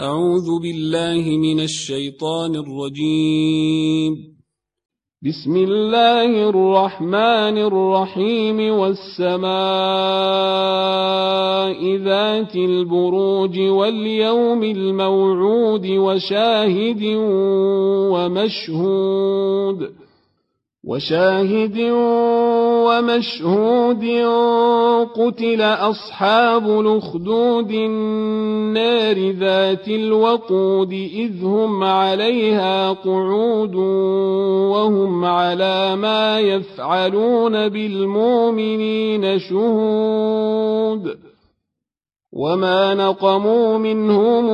أعوذ بالله من الشيطان الرجيم. بسم الله الرحمن الرحيم. والسماء ذات البروج واليوم الموعود وشاهد ومشهود. وشاهد ومشهود قتل أصحاب الأخدود النار ذات الوقود إذ هم عليها قعود وهم على ما يفعلون بالمؤمنين شهود وما نقموا منهم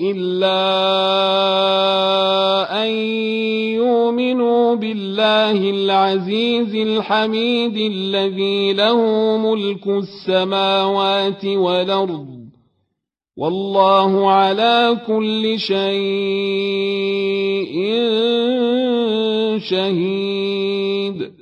إلا بالله العزيز الحميد الذي له ملك السماوات والأرض والله على كل شيء شهيد.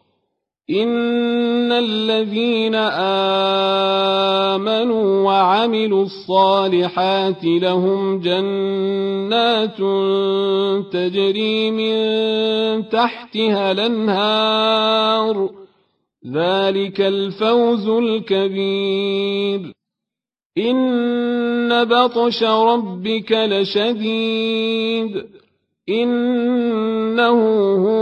إن الذين آمنوا وعملوا الصالحات لهم جنات تجري من تحتها الأنهار ذلك الفوز الكبير إن بطش ربك لشديد إنه هو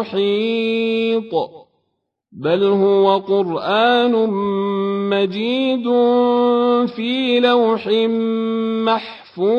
محيط بل هو قرآن مجيد في لوح محفوظ.